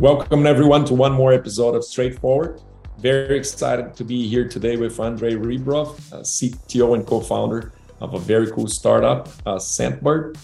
Welcome everyone to one more episode of Straightforward. Very excited to be here today with Andrei Rebrov, CTO and co-founder of a very cool startup, uh, Scentbird.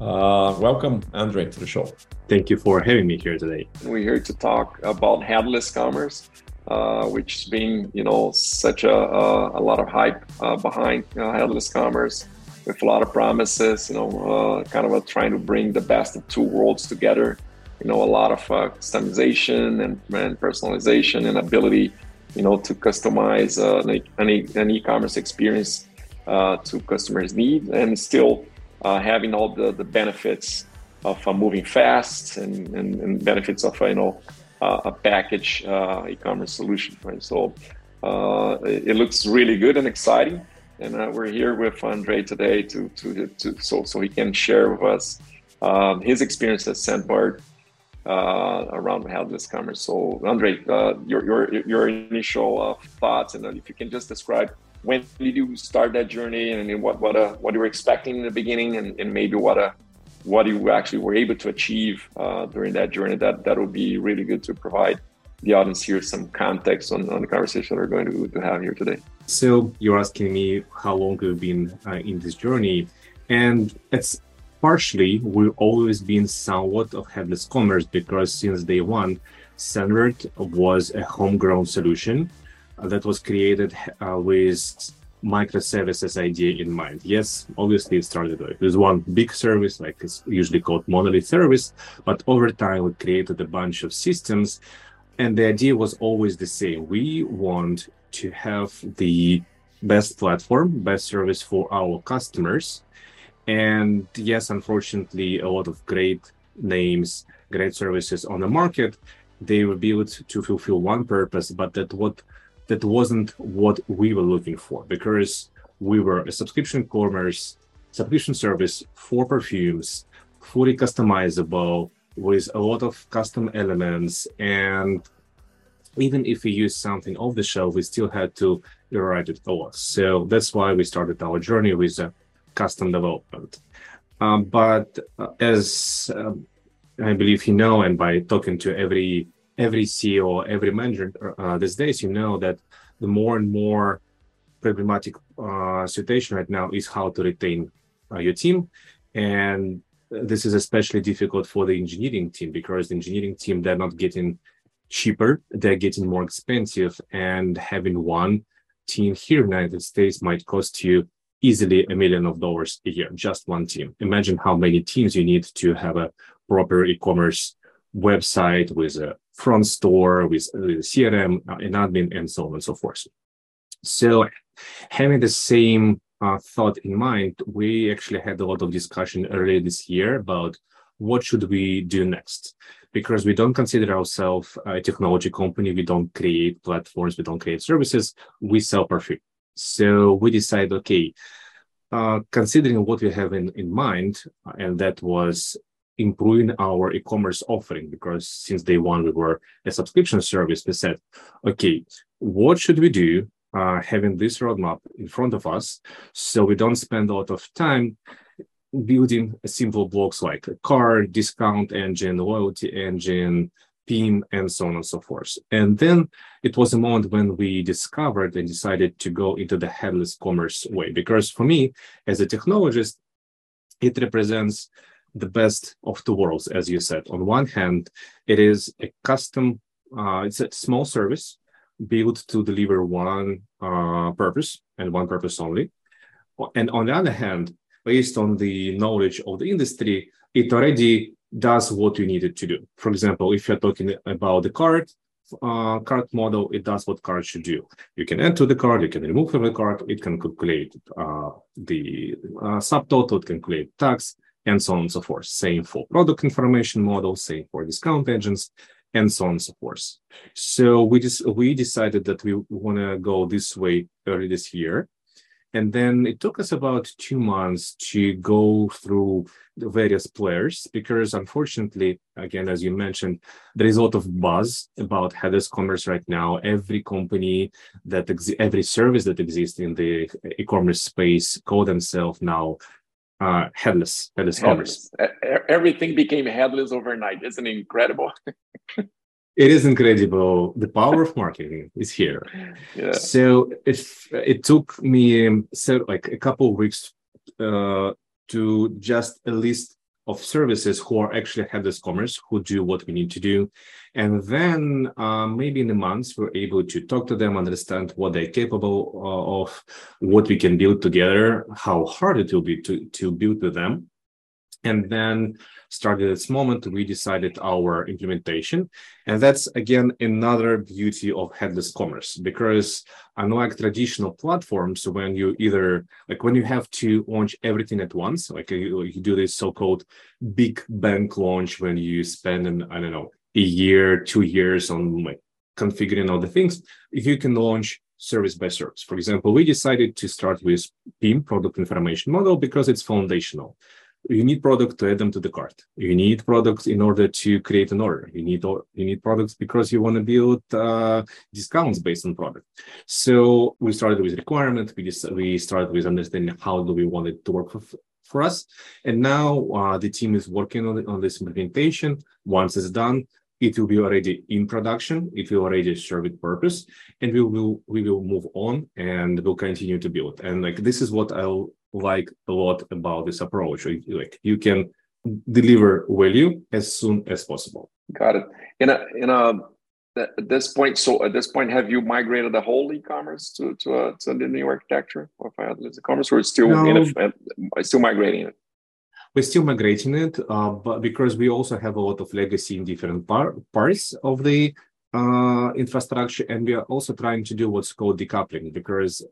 Uh, welcome, Andrei, to the show. Thank you for having me here today. We're here to talk about headless commerce, uh, which has been, you know, such a, a, a lot of hype uh, behind uh, headless commerce with a lot of promises, you know, uh, kind of trying to bring the best of two worlds together. You know, a lot of uh, customization and, and, personalization and ability, you know, to customize uh, an, e-commerce experience to customers' need and still having all the, the benefits of moving fast and, and, and benefits of, you know, uh, a package uh, e-commerce solution, right? So uh, it, looks really good and exciting, and we're here with Andrei today to to, to so so he can share with us um, his experience at Scentbird uh, around headless commerce. So, Andrei, uh, your your your initial uh, thoughts, and if you can just describe when did you start that journey, and what what uh, what you were expecting in the beginning, and, and maybe what a what you actually were able to achieve uh, during that journey. That that would be really good to provide the audience here some context on, on the conversation we're going to, to have here today. So you're asking me how long we've been uh, in this journey, and it's partially we've always been somewhat of headless commerce because since day one, Scentbird was a homegrown solution uh, that was created uh, with microservices idea in mind. Yes, obviously it started with one big service, like it's usually called monolith service, but over time we created a bunch of systems, and the idea was always the same. We want to have the best platform, best service for our customers. And yes, unfortunately, a lot of great names, great services on the market, they were built to fulfill one purpose, but that what that wasn't what we were looking for because we were a subscription commerce subscription service for perfumes fully customizable with a lot of custom elements. And even if we use something off the shelf we still had to rewrite it a lot so that's why we started our journey with uh, custom development um, but uh, as um, i believe you know and by talking to every every CEO, every manager uh, these days, you know that the more and more problematic uh, situation right now is how to retain uh, your team. And this is especially difficult for the engineering team because the engineering team, they're not getting cheaper, they're getting more expensive. And having one team here in the United States might cost you easily a million of dollars a year, just one team. Imagine how many teams you need to have a proper e-commerce website with a front store, with, with CRM, uh, and admin, and so on and so forth. So having the same uh, thought in mind, we actually had a lot of discussion earlier this year about what should we do next because we don't consider ourselves a technology company we don't create platforms we don't create services we sell perfume so we decided okay uh, considering what we have in, in mind and that was improving our e-commerce offering because since day one we were a subscription service we said okay what should we do uh, having this roadmap in front of us so we don't spend a lot of time building simple blocks like a cart discount engine loyalty engine PIM, and so on and so forth. And then it was a moment when we discovered and decided to go into the headless commerce way. Because for me, as a technologist, it represents the best of two worlds, as you said. On one hand, it is a custom, uh, it's a small service built to deliver one uh, purpose and one purpose only. And on the other hand, based on the knowledge of the industry, it already does what you need it to do. For example, if you're talking about the cart, uh, cart model, it does what cart should do. You can enter the cart, you can remove from the cart, it can calculate uh, the uh, subtotal, it can calculate tax, and so on and so forth. Same for product information models, same for discount engines, and so on and so forth. So we just we decided that we want to go this way early this year. And then it took us about two months to go through the various players because unfortunately, again, as you mentioned, there is a lot of buzz about headless commerce right now. Every company that every service that exists in the e-commerce space call themselves now uh, headless, headless, headless commerce. Everything became headless overnight. Isn't it incredible? it is incredible. The power of marketing is here. Yeah. So if it took me um, so like a couple of weeks uh, to just a list of services who are actually headless commerce, who do what we need to do. And then uh, maybe in the months, we're able to talk to them, understand what they're capable uh, of, what we can build together, how hard it will be to, to build with them. And then started this moment, we decided our implementation. And that's again another beauty of headless commerce because unlike traditional platforms, when you either like when you have to launch everything at once, like you, you do this so-called big bang launch when you spend an, I don't know, a year, two years on like configuring all the things, if you can launch service by service. For example, we decided to start with PIM, product information model, because it's foundational you need product to add them to the cart. You need products in order to create an order. You need you need products because you want to build uh, discounts based on product. So we started with requirement. We just, we started with understanding how do we want it to work for, for us. And now uh, the team is working on, on this implementation. Once it's done, it will be already in production. It will already serve its purpose, and we will we will move on and we'll continue to build. And like this is what I'll like a lot about this approach. Like you can deliver value as soon as possible. Got it. In a in a at this point, so at this point, have you migrated the whole e-commerce to to, a, to the new architecture of Headless e-commerce, or still no. in a, still migrating it? We're still migrating it, uh, but because we also have a lot of legacy in different par- parts of the uh, infrastructure, and we are also trying to do what's called decoupling because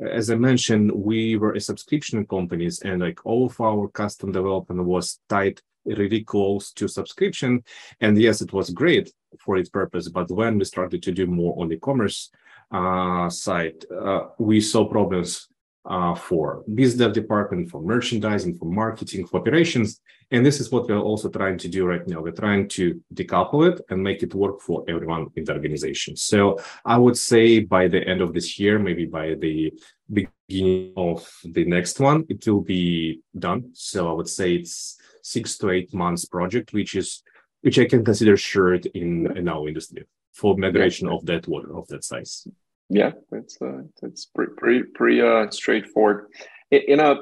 as I mentioned, we were a subscription companies and like all of our custom development was tied really close to subscription. And yes, it was great for its purpose. But when we started to do more on the commerce uh, side, uh, we saw problems uh, for biz dev department, for merchandising, for marketing, for operations. And this is what we're also trying to do right now. We're trying to decouple it and make it work for everyone in the organization. So I would say by the end of this year, maybe by the beginning of the next one, it will be done. So I would say it's six to eight months project, which is which I can consider short in, in our industry for migration yeah. of that water of that size. Yeah, it's uh, it's pretty pretty, pretty uh, straightforward. In, in a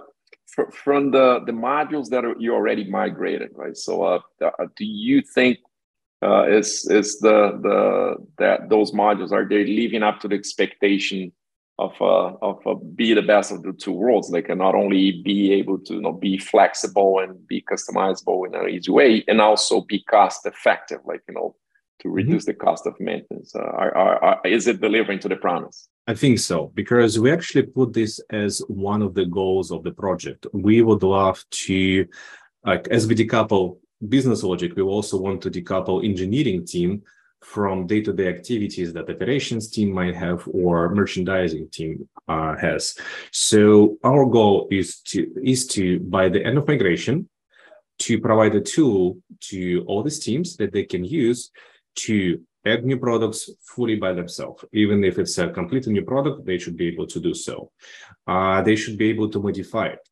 from the the modules that are, you already migrated, right? So, uh, uh, do you think uh, is is the the that those modules are they living up to the expectation of uh, of uh, be the best of the two worlds? They can not only be able to you know be flexible and be customizable in an easy way, and also be cost effective, like you know to mm-hmm. reduce mm-hmm. the cost of maintenance? Uh, are, are, are, is it delivering to the promise? I think so, because we actually put this as one of the goals of the project. We would love to, like, as we decouple business logic, we also want to decouple engineering team from day-to-day activities that operations team might have or merchandising team uh, has. So our goal is to is to by the end of migration to provide a tool to all these teams that they can use to add new products fully by themselves. Even if it's a completely new product, they should be able to do so. Uh, they should be able to modify it.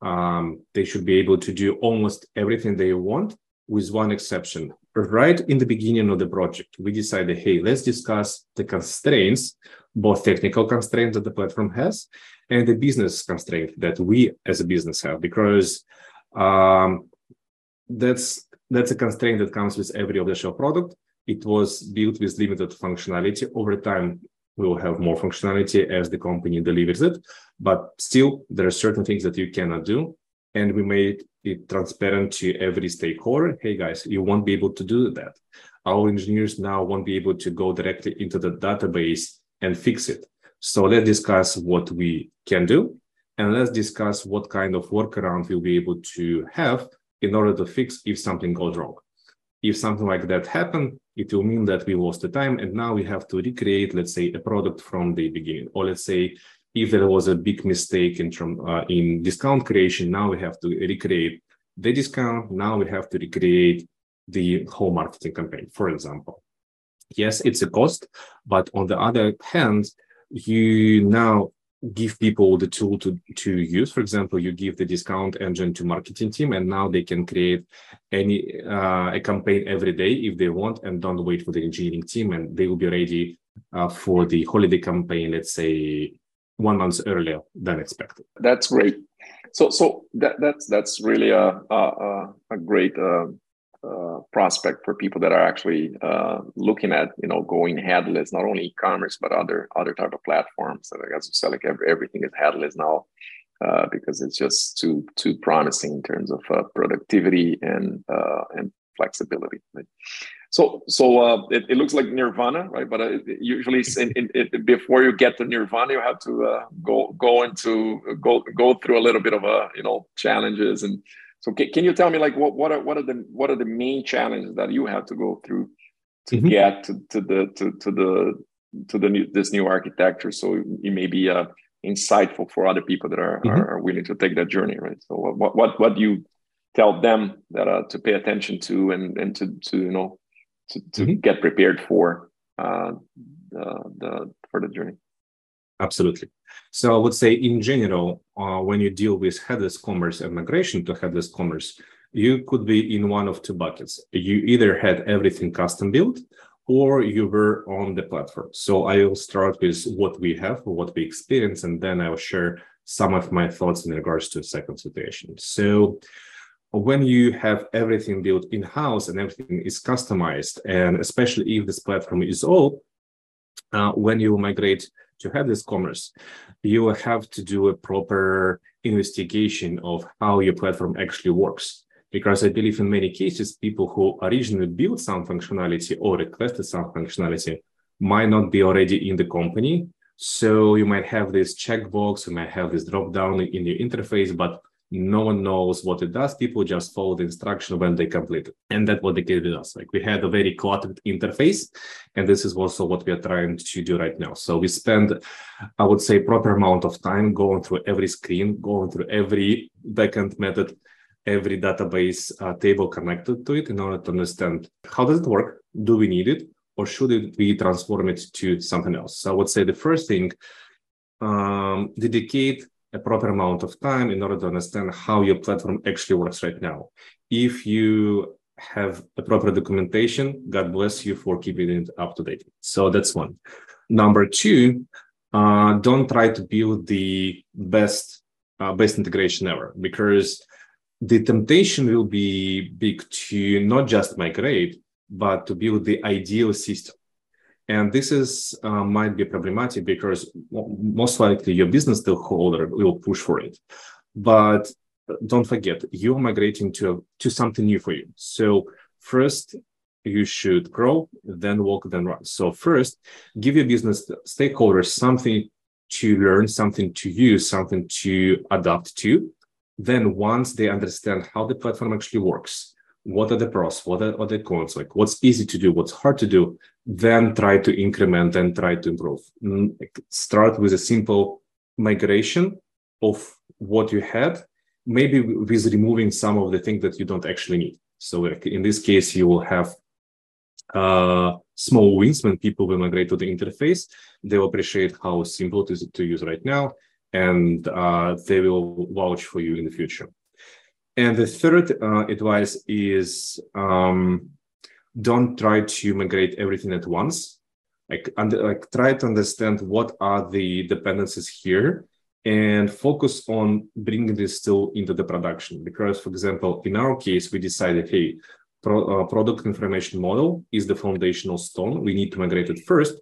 Um, they should be able to do almost everything they want, with one exception. Right in the beginning of the project, we decided, hey, let's discuss the constraints, both technical constraints that the platform has and the business constraint that we as a business have, because um, that's that's a constraint that comes with every off-the-shelf product it was built with limited functionality. Over time, we will have more functionality as the company delivers it, but still there are certain things that you cannot do. And we made it transparent to every stakeholder. Hey guys, you won't be able to do that. Our engineers now won't be able to go directly into the database and fix it. So let's discuss what we can do and let's discuss what kind of workaround we'll be able to have in order to fix if something goes wrong if something like that happened, it will mean that we lost the time and now we have to recreate, let's say, a product from the beginning. Or let's say, if there was a big mistake in, term, uh, in discount creation, now we have to recreate the discount. Now we have to recreate the whole marketing campaign, for example. Yes, it's a cost, but on the other hand, you now give people the tool to to use. For example, you give the discount engine to marketing team, and now they can create any uh, a campaign every day if they want, and don't wait for the engineering team, and they will be ready uh, for the holiday campaign. Let's say one month earlier than expected. That's great. So so that that's that's really a a, a great. Uh, uh, prospect for people that are actually uh, looking at you know going headless, not only e-commerce but other other type of platforms. I guess you say like every, everything is headless now uh, because it's just too too promising in terms of uh, productivity and uh, and flexibility. Right? So so uh, it, it looks like nirvana, right? But usually in, in, before you get to nirvana, you have to go go into go go through a little bit of a you know challenges and so can, can you tell me like what what are what are the what are the main challenges that you have to go through to mm-hmm. get to, to the to, to the to the new this new architecture so it may be uh, insightful for other people that are, mm-hmm. are willing to take that journey right so what what what do you tell them that uh, to pay attention to and and to to you know to, to mm-hmm. get prepared for uh, the, the for the journey absolutely so I would say in general, uh, when you deal with headless commerce and migration to headless commerce, you could be in one of two buckets. You either had everything custom built or you were on the platform. So I will start with what we have, what we experience, and then I will share some of my thoughts in regards to second situation. So when you have everything built in-house and everything is customized, and especially if this platform is old, uh, when you migrate to headless commerce, you have to do a proper investigation of how your platform actually works. Because I believe in many cases, people who originally built some functionality or requested some functionality might not be already in the company. So you might have this checkbox, you might have this drop down in your interface, but no one knows what it does. People just follow the instruction when they complete it. And that's what the kit does. Like we had a very cluttered interface. And this is also what we are trying to do right now. So we spend, I would say, proper amount of time going through every screen, going through every backend method, every database uh, table connected to it in order to understand how does it work? Do we need it? Or should we transform it to something else? So I would say the first thing, um, dedicate a proper amount of time in order to understand how your platform actually works right now. If you have a proper documentation, God bless you for keeping it up to date. So that's one. Number two, uh, don't try to build the best uh, best integration ever because the temptation will be big to not just migrate, but to build the ideal system. And this is uh, might be problematic because most likely your business stakeholder will push for it. But don't forget, you're migrating to, to something new for you. So first, you should grow, then walk, then run. So first, give your business stakeholders something to learn, something to use, something to adapt to. Then once they understand how the platform actually works, what are the pros, what are, are the cons, like what's easy to do, what's hard to do, then try to increment and try to improve. Mm, start with a simple migration of what you had, maybe with removing some of the things that you don't actually need. So in this case, you will have uh, small wins when people will migrate to the interface. They will appreciate how simple it is to use right now, and uh, they will vouch for you in the future. And the third uh, advice is um, don't try to migrate everything at once. Like, under, like try to understand what are the dependencies here and focus on bringing this still into the production. Because, for example, in our case, we decided, hey, pro, uh, product information model is the foundational stone. We need to migrate it first.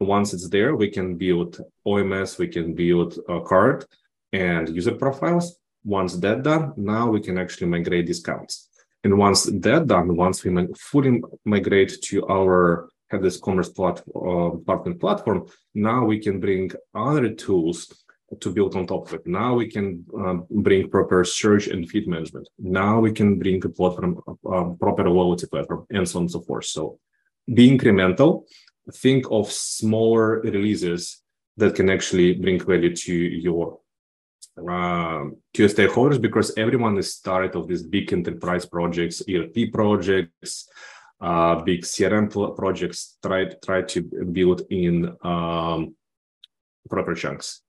Once it's there, we can build OMS, we can build a cart and user profiles. Once that done, now we can actually migrate discounts. And once that done, once we fully migrate to our headless commerce uh, partner platform, now we can bring other tools to build on top of it. Now we can uh, bring proper search and feed management. Now we can bring a platform, uh, proper loyalty platform, and so on and so forth. So be incremental. Think of smaller releases that can actually bring value to your uh, to stakeholders because everyone is started of these big enterprise projects, ERP projects, uh, big CRM projects. Try try to build in um, proper chunks.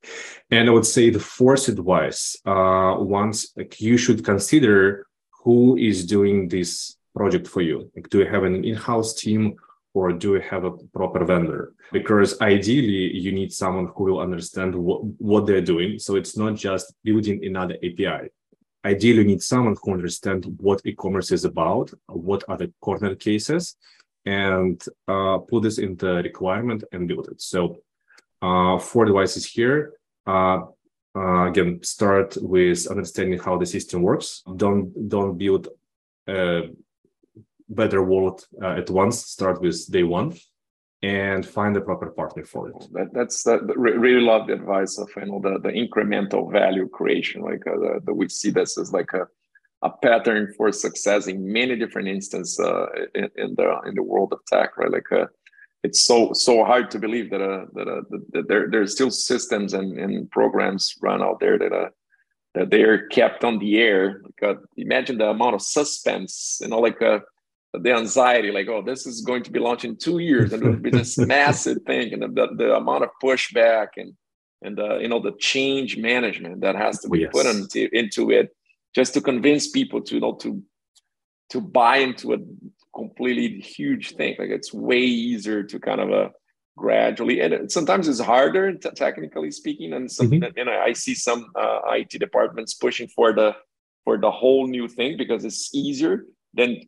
And I would say the fourth advice, uh, once like you should consider who is doing this project for you. Like, do you have an in-house team or do you have a proper vendor? Because ideally, you need someone who will understand what, what they're doing. So it's not just building another API. Ideally, you need someone who understands what e-commerce is about, what are the corner cases, and uh, put this in the requirement and build it. So uh, four devices here. Uh, uh, again, start with understanding how the system works. Don't don't build a better world uh, at once. Start with day one, and find the proper partner for it. That, that's that. Really love the advice of you know the the incremental value creation. Like uh, the, the, we see this as like a a pattern for success in many different instances uh, in, in, the in the world of tech, right? Like uh, it's so so hard to believe that uh, that, uh, that there there's still systems and, and programs run out there that uh, that they are kept on the air. Like, uh, imagine the amount of suspense, you know, like uh, the anxiety, like oh, this is going to be launched in two years, and it'll be this massive thing, and the, the amount of pushback and and uh, you know the change management that has to be yes. put into into it just to convince people to you know to to buy into a completely huge thing. Like it's way easier to kind of a uh, gradually, and it, sometimes it's harder, t- technically speaking. And some, mm-hmm. and I see some uh, IT departments pushing for the for the whole new thing because it's easier than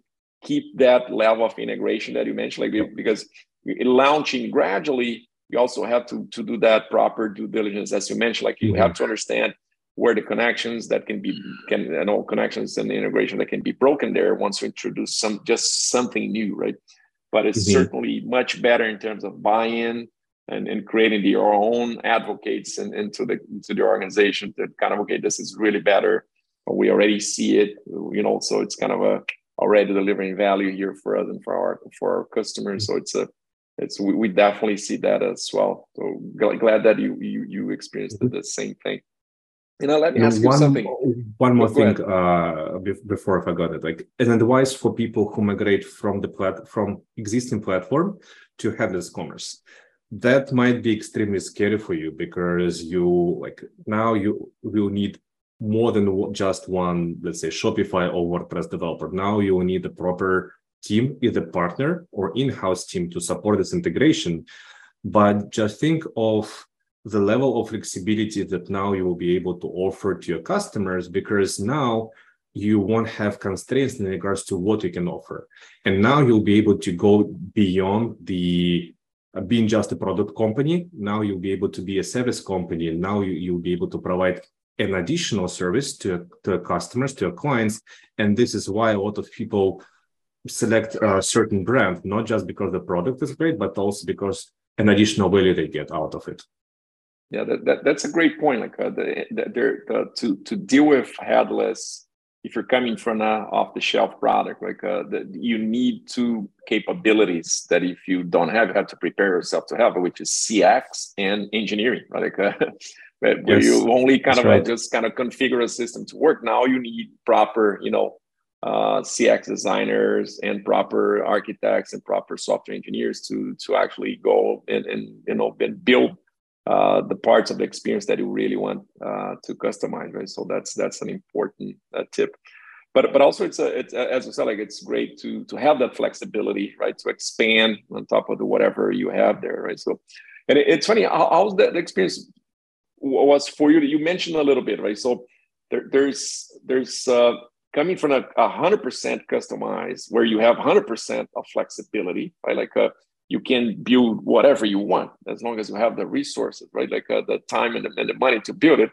keep that level of integration that you mentioned. Like because launching gradually, you also have to to do that proper due diligence, as you mentioned. Like you mm-hmm. have to understand where the connections that can be can and all connections and the integration that can be broken there once you introduce some just something new right but it's mm-hmm. certainly much better in terms of buy-in and, and creating your own advocates and in, into the into the organization that kind of okay this is really better we already see it you know so it's kind of a already delivering value here for us and for our for our customers so it's a it's we, we definitely see that as well so glad that you you you experienced the, the same thing you know, let me ask one, you something. One more thing uh, before I forgot it. Like an advice for people who migrate from the plat from existing platform to headless commerce. That might be extremely scary for you because you like now you will need more than just one, let's say Shopify or WordPress developer. Now you will need a proper team, either partner or in-house team to support this integration. But just think of the level of flexibility that now you will be able to offer to your customers because now you won't have constraints in regards to what you can offer and now you'll be able to go beyond the uh, being just a product company now you'll be able to be a service company and now you, you'll be able to provide an additional service to, to customers to clients and this is why a lot of people select a certain brand not just because the product is great but also because an additional value they get out of it yeah, that, that that's a great point. Like uh, the, the, the, to to deal with headless, if you're coming from an off-the-shelf product, like uh, the, you need two capabilities that if you don't have, you have to prepare yourself to have, which is CX and engineering, right? Like, uh, where yes, you only kind of right. just kind of configure a system to work. Now you need proper, you know, uh, CX designers and proper architects and proper software engineers to to actually go and, and you know and build uh, the parts of the experience that you really want uh, to customize, right? So that's that's an important uh, tip. But but also it's a it's as I said, like it's great to to have that flexibility, right? To expand on top of the whatever you have there, right? So, and it, it's funny how, how's the, the experience was for you. You mentioned a little bit, right? So there, there's there's uh, coming from a hundred percent customized where you have hundred percent of flexibility, right? Like a uh, you can build whatever you want as long as you have the resources, right? Like uh, the time and the, and the, money to build it.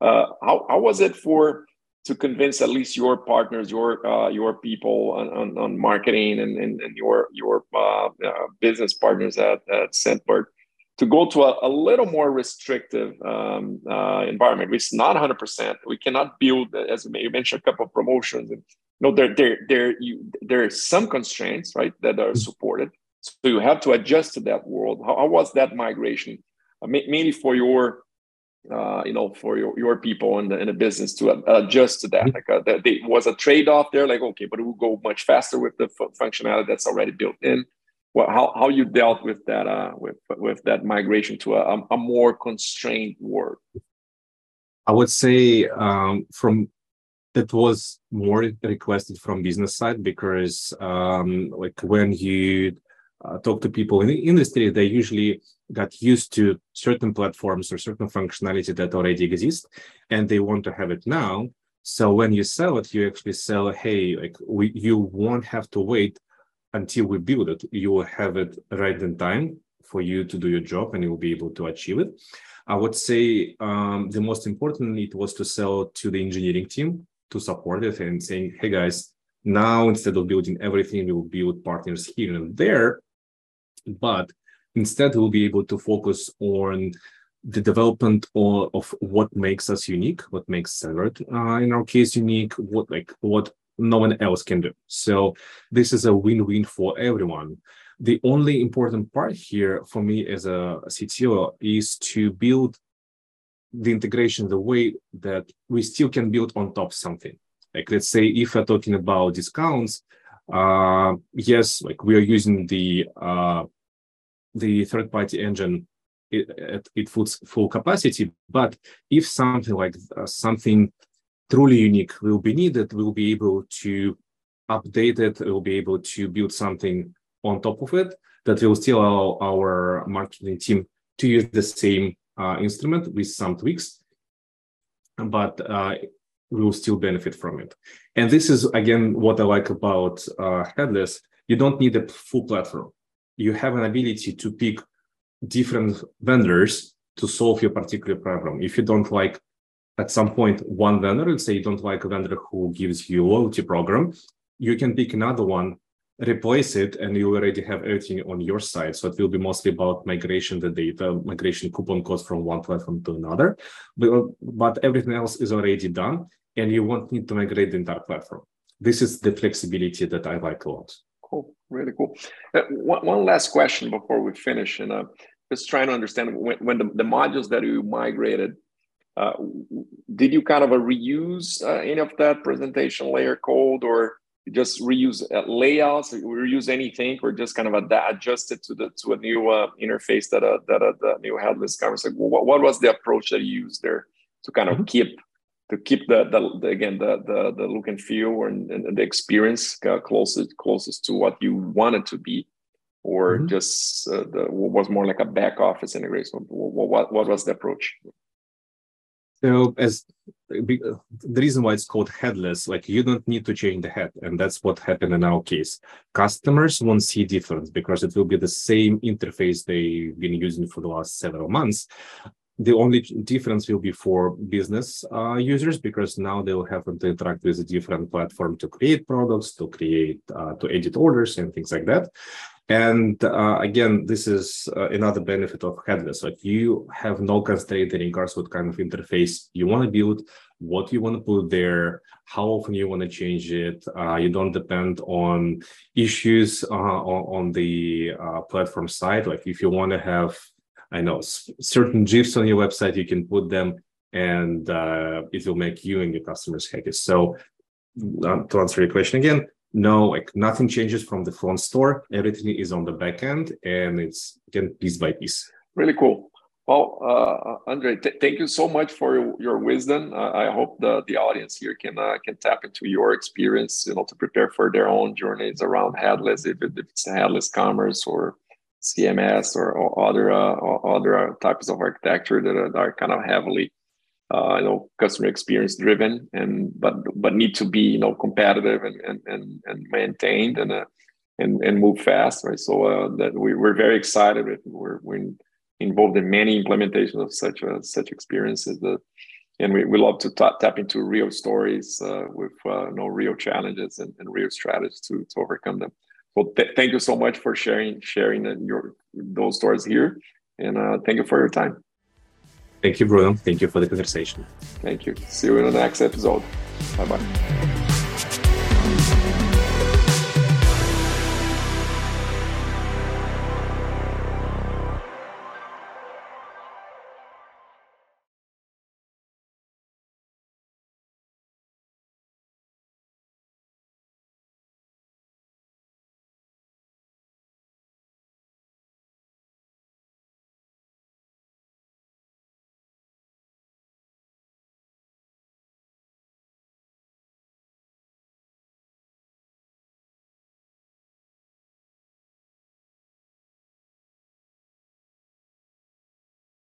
Uh, how, how was it for to convince at least your partners, your uh, your people on, on, on marketing and, and, and, your your uh, uh, business partners at, at Scentbird to go to a, a little more restrictive um, uh, environment. It's not 100%. We cannot build, as you mentioned, a couple of promotions. And, you know, there, there, there, you, there are some constraints, right, that are supported so you have to adjust to that world. How, how was that migration? Uh, mainly for your, uh, you know, for your, your people in the, in the business to adjust to that. Mm-hmm. Like uh, that, was a trade off there. Like okay, but it will go much faster with the f- functionality that's already built in. what, how how you dealt with that uh, with with that migration to a, a more constrained world. I would say um, from that was more requested from business side because um, like when you uh, talk to people in the industry, they usually got used to certain platforms or certain functionality that already exist, and they want to have it now. So when you sell it, you actually sell, hey, like we, you won't have to wait until we build it. You will have it right in time for you to do your job, and you will be able to achieve it. I would say um, the most important it was to sell to the engineering team to support it and saying, hey guys, now instead of building everything, we will build partners here and there. But instead, we'll be able to focus on the development of, of what makes us unique, what makes Scentbird, uh, in our case, unique, what like what no one else can do. So this is a win-win for everyone. The only important part here for me as a CTO is to build the integration the way that we still can build on top something. Like let's say if we're talking about discounts, uh, yes, like we are using the uh, the third party engine at it full, full capacity. But if something like uh, something truly unique will be needed, we'll be able to update it. We'll be able to build something on top of it that will still allow our marketing team to use the same uh, instrument with some tweaks, but uh, will still benefit from it. And this is again what I like about uh, headless. You don't need a full platform. You have an ability to pick different vendors to solve your particular problem. If you don't like at some point one vendor, let's say you don't like a vendor who gives you loyalty program, you can pick another one replace it and you already have everything on your side. So it will be mostly about migration, the data, migration coupon codes from one platform to another. But, but everything else is already done and you won't need to migrate the entire platform. This is the flexibility that I like a lot. Cool, really cool. Uh, one, one last question before we finish. And uh, just trying to understand when, when the, the modules that you migrated, uh, did you kind of reuse uh, any of that presentation layer code or just reuse uh, layouts, reuse anything, or just kind of ad- adjust it to the to a new uh, interface that uh, that uh, the new headless canvas. Like, what, what was the approach that you used there to kind of mm-hmm. keep to keep the, the, the, again the, the the look and feel and, and the experience uh, closest closest to what you want it to be, or mm-hmm. just uh, the what was more like a back office integration? What, what, what was the approach? So as the reason why it's called headless, like you don't need to change the head, and that's what happened in our case. Customers won't see difference because it will be the same interface they've been using for the last several months. The only difference will be for business uh, users because now they'll have to interact with a different platform to create products, to create, uh, to edit orders, and things like that. And uh, again, this is uh, another benefit of headless. Like you have no constraint in regards what kind of interface you want to build, what you want to put there, how often you want to change it. Uh, you don't depend on issues uh, on, on, the uh, platform side. Like if you want to have, I know, certain GIFs on your website, you can put them and uh, it will make you and your customers happy. So to answer your question again, no, like nothing changes from the front store. Everything is on the back end and it's again piece by piece. Really cool. Well, uh, Andrei, th- thank you so much for your, wisdom. Uh, I hope the, the audience here can uh, can tap into your experience, you know, to prepare for their own journeys around headless, if, if it's headless commerce or CMS or, or other uh, or other types of architecture that are, that are kind of heavily uh, you know customer experience driven and but but need to be you know competitive and and and, and maintained and uh, and and move fast right? So uh, that we, we're very excited we're, we're involved in many implementations of such uh, such experiences that and we, we love to tap into real stories uh, with uh, you real challenges and, and real strategies to, to overcome them so th- thank you so much for sharing sharing your those stories here and uh, thank you for your time Thank you, Bruno. Thank you for the conversation. Thank you. See you in the next episode. Bye bye.